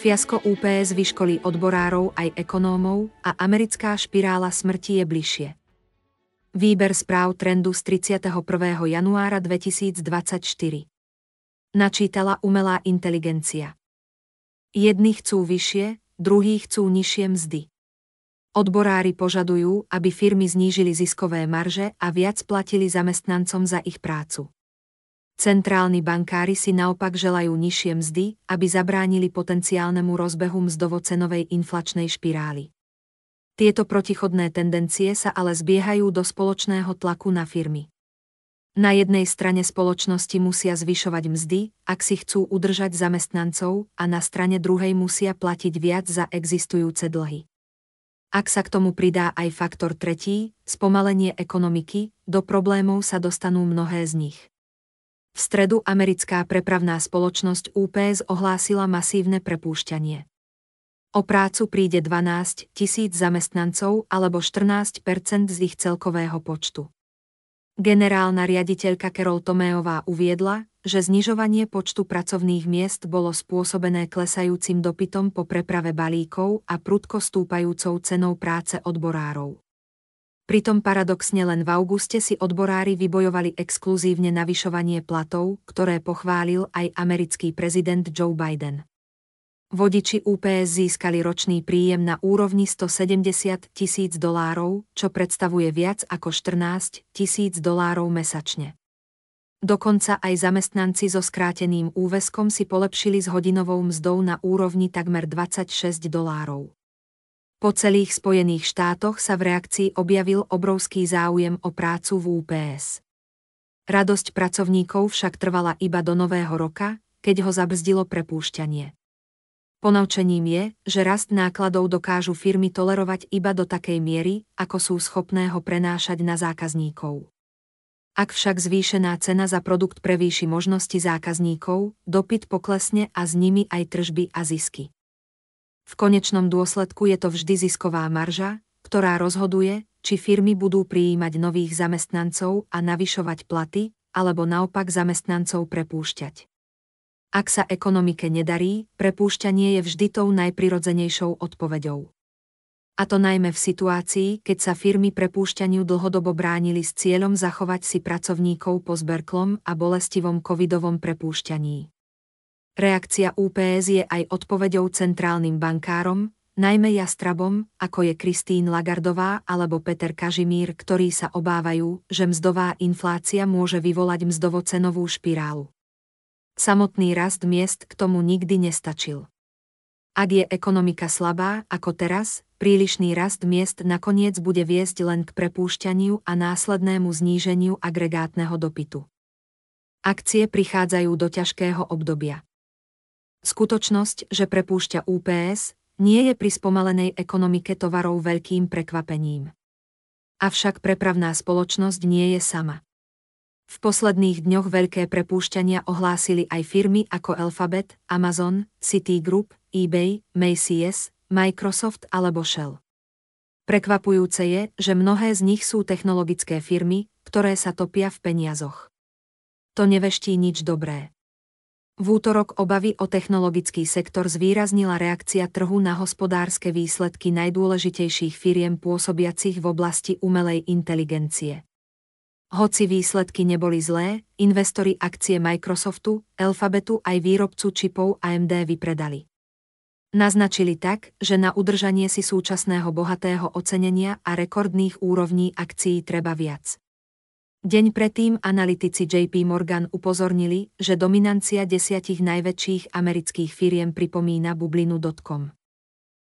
Fiasko UPS vyškolí odborárov aj ekonómov a americká špirála smrti je bližšie. Výber správ trendu z 31. januára 2024. Načítala umelá inteligencia. Jedni chcú vyššie, druhí chcú nižšie mzdy. Odborári požadujú, aby firmy znížili ziskové marže a viac platili zamestnancom za ich prácu. Centrálni bankári si naopak želajú nižšie mzdy, aby zabránili potenciálnemu rozbehu mzdovo-cenovej inflačnej špirály. Tieto protichodné tendencie sa ale zbiehajú do spoločného tlaku na firmy. Na jednej strane spoločnosti musia zvyšovať mzdy, ak si chcú udržať zamestnancov, a na strane druhej musia platiť viac za existujúce dlhy. Ak sa k tomu pridá aj faktor tretí, spomalenie ekonomiky, do problémov sa dostanú mnohé z nich. V stredu americká prepravná spoločnosť UPS ohlásila masívne prepúšťanie. O prácu príde 12 tisíc zamestnancov alebo 14% z ich celkového počtu. Generálna riaditeľka Carol Toméová uviedla, že znižovanie počtu pracovných miest bolo spôsobené klesajúcim dopytom po preprave balíkov a prudko stúpajúcou cenou práce odborárov. Pritom paradoxne len v auguste si odborári vybojovali exkluzívne navyšovanie platov, ktoré pochválil aj americký prezident Joe Biden. Vodiči UPS získali ročný príjem na úrovni 170 tisíc dolárov, čo predstavuje viac ako 14 tisíc dolárov mesačne. Dokonca aj zamestnanci so skráteným úveskom si polepšili s hodinovou mzdou na úrovni takmer 26 dolárov. Po celých Spojených štátoch sa v reakcii objavil obrovský záujem o prácu v UPS. Radosť pracovníkov však trvala iba do nového roka, keď ho zabrzdilo prepúšťanie. Ponaučením je, že rast nákladov dokážu firmy tolerovať iba do takej miery, ako sú schopné ho prenášať na zákazníkov. Ak však zvýšená cena za produkt prevýši možnosti zákazníkov, dopyt poklesne a s nimi aj tržby a zisky. V konečnom dôsledku je to vždy zisková marža, ktorá rozhoduje, či firmy budú prijímať nových zamestnancov a navyšovať platy, alebo naopak zamestnancov prepúšťať. Ak sa ekonomike nedarí, prepúšťanie je vždy tou najprirodzenejšou odpoveďou. A to najmä v situácii, keď sa firmy prepúšťaniu dlhodobo bránili s cieľom zachovať si pracovníkov po zberklom a bolestivom covidovom prepúšťaní. Reakcia UPS je aj odpoveďou centrálnym bankárom, najmä jastrabom, ako je Kristín Lagardová alebo Peter Kažimír, ktorí sa obávajú, že mzdová inflácia môže vyvolať mzdovo-cenovú špirálu. Samotný rast miest k tomu nikdy nestačil. Ak je ekonomika slabá, ako teraz, prílišný rast miest nakoniec bude viesť len k prepúšťaniu a následnému zníženiu agregátneho dopytu. Akcie prichádzajú do ťažkého obdobia. Skutočnosť, že prepúšťa UPS, nie je pri spomalenej ekonomike tovarov veľkým prekvapením. Avšak prepravná spoločnosť nie je sama. V posledných dňoch veľké prepúšťania ohlásili aj firmy ako Alphabet, Amazon, Citigroup, eBay, Macy's, Microsoft alebo Shell. Prekvapujúce je, že mnohé z nich sú technologické firmy, ktoré sa topia v peniazoch. To neveští nič dobré. V útorok obavy o technologický sektor zvýraznila reakcia trhu na hospodárske výsledky najdôležitejších firiem pôsobiacich v oblasti umelej inteligencie. Hoci výsledky neboli zlé, investori akcie Microsoftu, Alphabetu aj výrobcu čipov AMD vypredali. Naznačili tak, že na udržanie si súčasného bohatého ocenenia a rekordných úrovní akcií treba viac. Deň predtým analytici JP Morgan upozornili, že dominancia desiatich najväčších amerických firiem pripomína bublinu dotcom.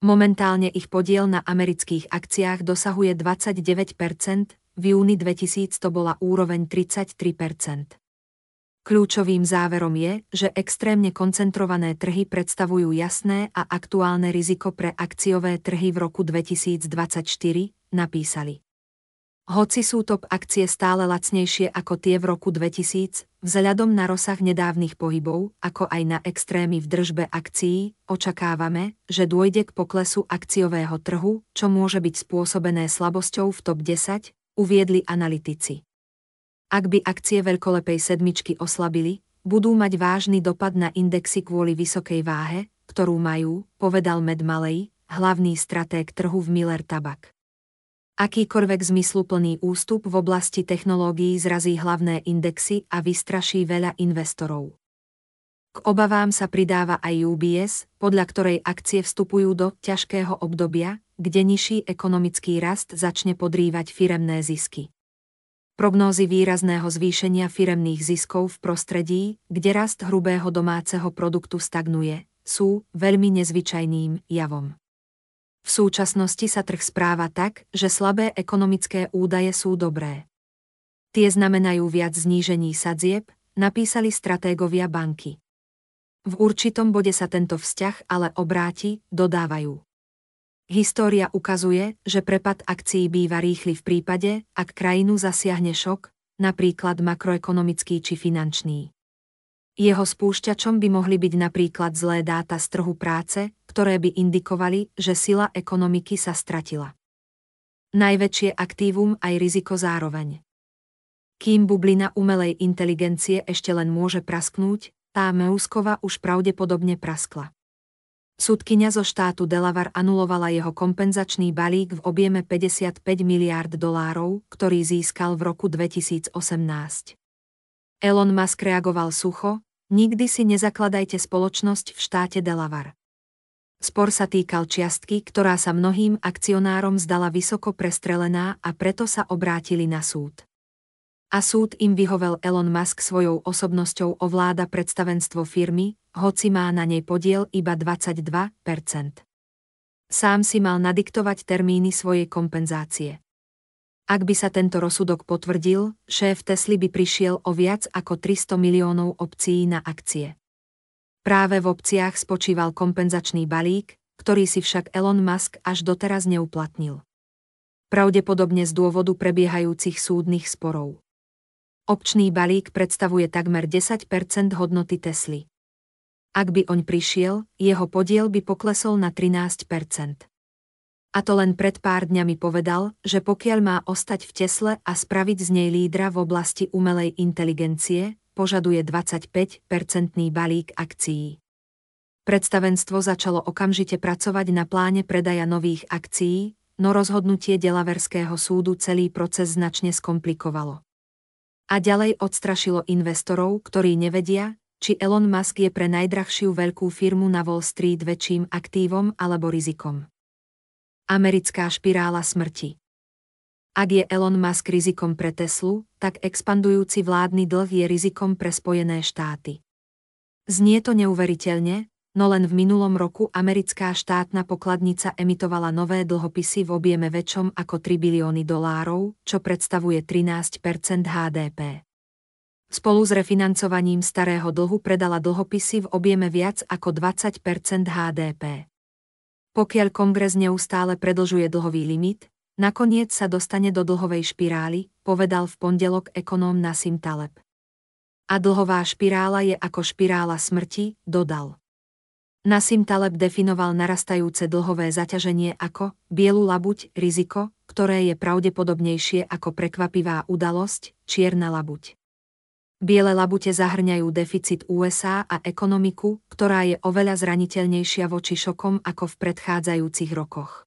Momentálne ich podiel na amerických akciách dosahuje 29%, v júni 2000 to bola úroveň 33%. Kľúčovým záverom je, že extrémne koncentrované trhy predstavujú jasné a aktuálne riziko pre akciové trhy v roku 2024, napísali. Hoci sú top akcie stále lacnejšie ako tie v roku 2000, vzhľadom na rozsah nedávnych pohybov, ako aj na extrémy v držbe akcií, očakávame, že dôjde k poklesu akciového trhu, čo môže byť spôsobené slabosťou v top 10, uviedli analytici. Ak by akcie veľkolepej sedmičky oslabili, budú mať vážny dopad na indexy kvôli vysokej váhe, ktorú majú, povedal Med Malej, hlavný stratég trhu v Miller Tabak. Akýkoľvek zmysluplný ústup v oblasti technológií zrazí hlavné indexy a vystraší veľa investorov. K obavám sa pridáva aj UBS, podľa ktorej akcie vstupujú do ťažkého obdobia, kde nižší ekonomický rast začne podrývať firemné zisky. Prognózy výrazného zvýšenia firemných ziskov v prostredí, kde rast hrubého domáceho produktu stagnuje, sú veľmi nezvyčajným javom. V súčasnosti sa trh správa tak, že slabé ekonomické údaje sú dobré. Tie znamenajú viac znížení sadzieb, napísali stratégovia banky. V určitom bode sa tento vzťah ale obráti, dodávajú. História ukazuje, že prepad akcií býva rýchly v prípade, ak krajinu zasiahne šok, napríklad makroekonomický či finančný. Jeho spúšťačom by mohli byť napríklad zlé dáta z trhu práce, ktoré by indikovali, že sila ekonomiky sa stratila. Najväčšie aktívum aj riziko zároveň. Kým bublina umelej inteligencie ešte len môže prasknúť, tá Meuskova už pravdepodobne praskla. Súdkyňa zo štátu Delaware anulovala jeho kompenzačný balík v objeme 55 miliárd dolárov, ktorý získal v roku 2018. Elon Musk reagoval sucho, nikdy si nezakladajte spoločnosť v štáte Delaware. Spor sa týkal čiastky, ktorá sa mnohým akcionárom zdala vysoko prestrelená a preto sa obrátili na súd a súd im vyhovel Elon Musk svojou osobnosťou ovláda predstavenstvo firmy, hoci má na nej podiel iba 22%. Sám si mal nadiktovať termíny svojej kompenzácie. Ak by sa tento rozsudok potvrdil, šéf Tesly by prišiel o viac ako 300 miliónov opcií na akcie. Práve v opciách spočíval kompenzačný balík, ktorý si však Elon Musk až doteraz neuplatnil. Pravdepodobne z dôvodu prebiehajúcich súdnych sporov. Opčný balík predstavuje takmer 10% hodnoty Tesly. Ak by oň prišiel, jeho podiel by poklesol na 13 A to len pred pár dňami povedal, že pokiaľ má ostať v Tesle a spraviť z nej lídra v oblasti umelej inteligencie, požaduje 25-percentný balík akcií. Predstavenstvo začalo okamžite pracovať na pláne predaja nových akcií, no rozhodnutie Delaverského súdu celý proces značne skomplikovalo a ďalej odstrašilo investorov, ktorí nevedia, či Elon Musk je pre najdrahšiu veľkú firmu na Wall Street väčším aktívom alebo rizikom. Americká špirála smrti Ak je Elon Musk rizikom pre Teslu, tak expandujúci vládny dlh je rizikom pre Spojené štáty. Znie to neuveriteľne, no len v minulom roku americká štátna pokladnica emitovala nové dlhopisy v objeme väčšom ako 3 bilióny dolárov, čo predstavuje 13% HDP. Spolu s refinancovaním starého dlhu predala dlhopisy v objeme viac ako 20% HDP. Pokiaľ kongres neustále predlžuje dlhový limit, nakoniec sa dostane do dlhovej špirály, povedal v pondelok ekonóm Nassim Taleb. A dlhová špirála je ako špirála smrti, dodal. Nasim Taleb definoval narastajúce dlhové zaťaženie ako bielu labuť, riziko, ktoré je pravdepodobnejšie ako prekvapivá udalosť, čierna labuť. Biele labute zahrňajú deficit USA a ekonomiku, ktorá je oveľa zraniteľnejšia voči šokom ako v predchádzajúcich rokoch.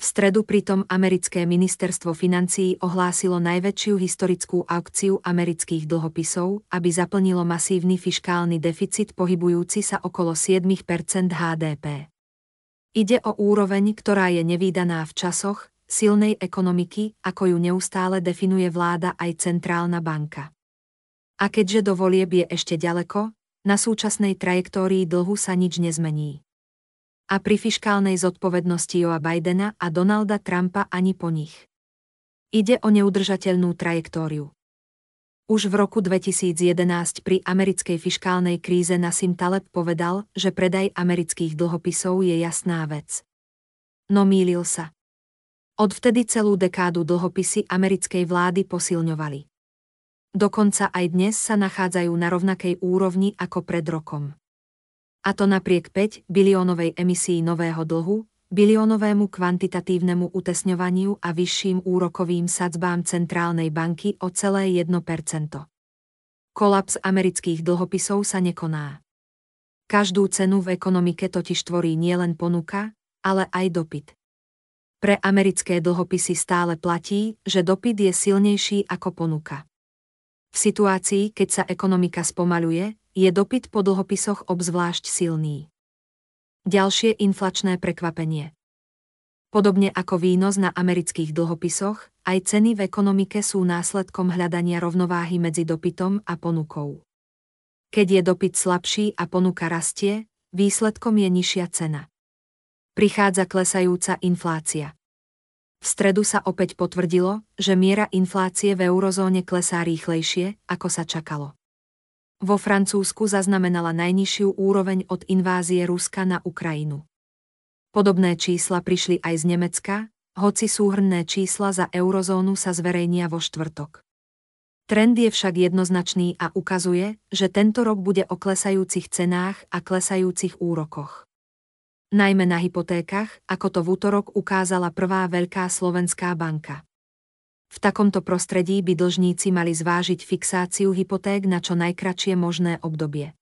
V stredu pritom americké ministerstvo financií ohlásilo najväčšiu historickú aukciu amerických dlhopisov, aby zaplnilo masívny fiškálny deficit pohybujúci sa okolo 7% HDP. Ide o úroveň, ktorá je nevýdaná v časoch silnej ekonomiky, ako ju neustále definuje vláda aj centrálna banka. A keďže do volieb je ešte ďaleko, na súčasnej trajektórii dlhu sa nič nezmení a pri fiškálnej zodpovednosti Joa Bidena a Donalda Trumpa ani po nich. Ide o neudržateľnú trajektóriu. Už v roku 2011 pri americkej fiškálnej kríze Nassim Taleb povedal, že predaj amerických dlhopisov je jasná vec. No mýlil sa. Odvtedy celú dekádu dlhopisy americkej vlády posilňovali. Dokonca aj dnes sa nachádzajú na rovnakej úrovni ako pred rokom a to napriek 5 biliónovej emisii nového dlhu, biliónovému kvantitatívnemu utesňovaniu a vyšším úrokovým sadzbám centrálnej banky o celé 1%. Kolaps amerických dlhopisov sa nekoná. Každú cenu v ekonomike totiž tvorí nielen ponuka, ale aj dopyt. Pre americké dlhopisy stále platí, že dopyt je silnejší ako ponuka. Situácii, keď sa ekonomika spomaluje, je dopyt po dlhopisoch obzvlášť silný. Ďalšie inflačné prekvapenie. Podobne ako výnos na amerických dlhopisoch, aj ceny v ekonomike sú následkom hľadania rovnováhy medzi dopytom a ponukou. Keď je dopyt slabší a ponuka rastie, výsledkom je nižšia cena. Prichádza klesajúca inflácia. V stredu sa opäť potvrdilo, že miera inflácie v eurozóne klesá rýchlejšie, ako sa čakalo. Vo Francúzsku zaznamenala najnižšiu úroveň od invázie Ruska na Ukrajinu. Podobné čísla prišli aj z Nemecka, hoci súhrnné čísla za eurozónu sa zverejnia vo štvrtok. Trend je však jednoznačný a ukazuje, že tento rok bude o klesajúcich cenách a klesajúcich úrokoch. Najmä na hypotékach, ako to v útorok ukázala prvá veľká slovenská banka. V takomto prostredí by dlžníci mali zvážiť fixáciu hypoték na čo najkračšie možné obdobie.